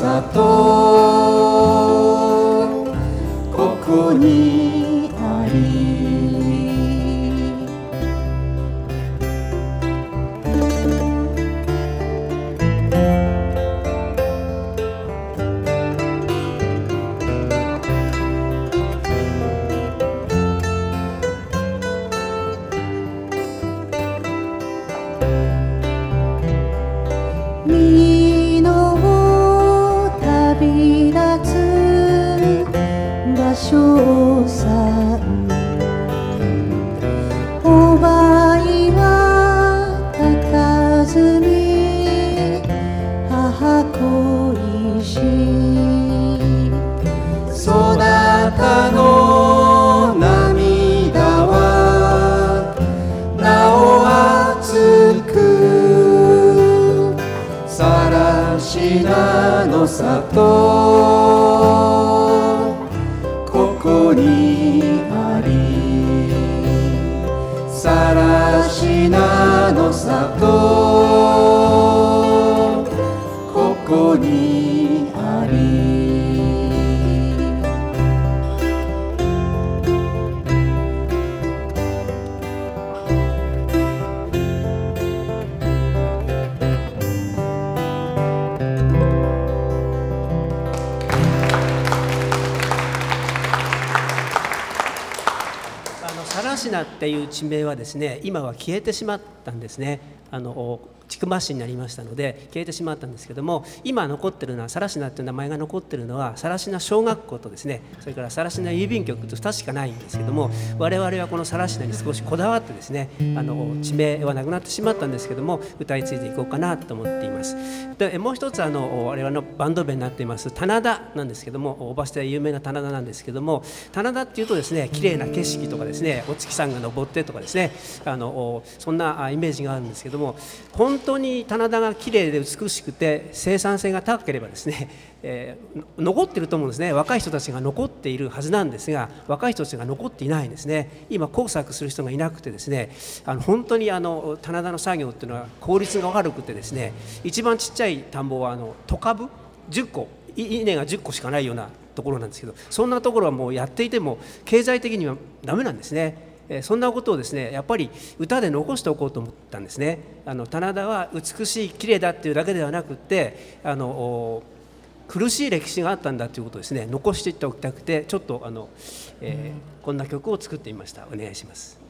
里ここにあり。しそなたの涙はなお熱くさらしなの里ここにありさらしなの里。あのサラシナっていう地名はですね今は消えてしまったんですね。あの千曲市になりましたので消えてしまったんですけども今残ってるのはサラシナっていう名前が残ってるのはサラシナ小学校とですねそれからサラシナ郵便局と2つしかないんですけども我々はこのサラシナに少しこだわってですねあの地名はなくなってしまったんですけども歌い継いでいこうかなと思っています。でもう一つあの我々のバンド名になっています棚田なんですけどもおばしては有名な棚田なんですけども棚田っていうとですね綺麗な景色とかですねお月さんが登ってとかですねあのそんなイメージがあるんですけども本当当に棚田が綺麗で美しくて生産性が高ければですね、えー残ってると思うんですね。若い人たちが残っているはずなんですが若い人たちが残っていないんですね。今工作する人がいなくてですねあの本当にあの棚田の作業っていうのは効率が悪くてですね一番ちっちゃい田んぼはあのト株10個。稲が10個しかないようなところなんですけどそんなところはもうやっていても経済的にはダメなんですね。えーそんなことをですねやっぱり歌で残しておこうと思ったんですね。あの棚田は美しい綺麗だっていうだけではなくってあのお苦しい歴史があったんだということをですね残していっておきたくてちょっとあの、えーこんな曲を作ってみましたお願いします。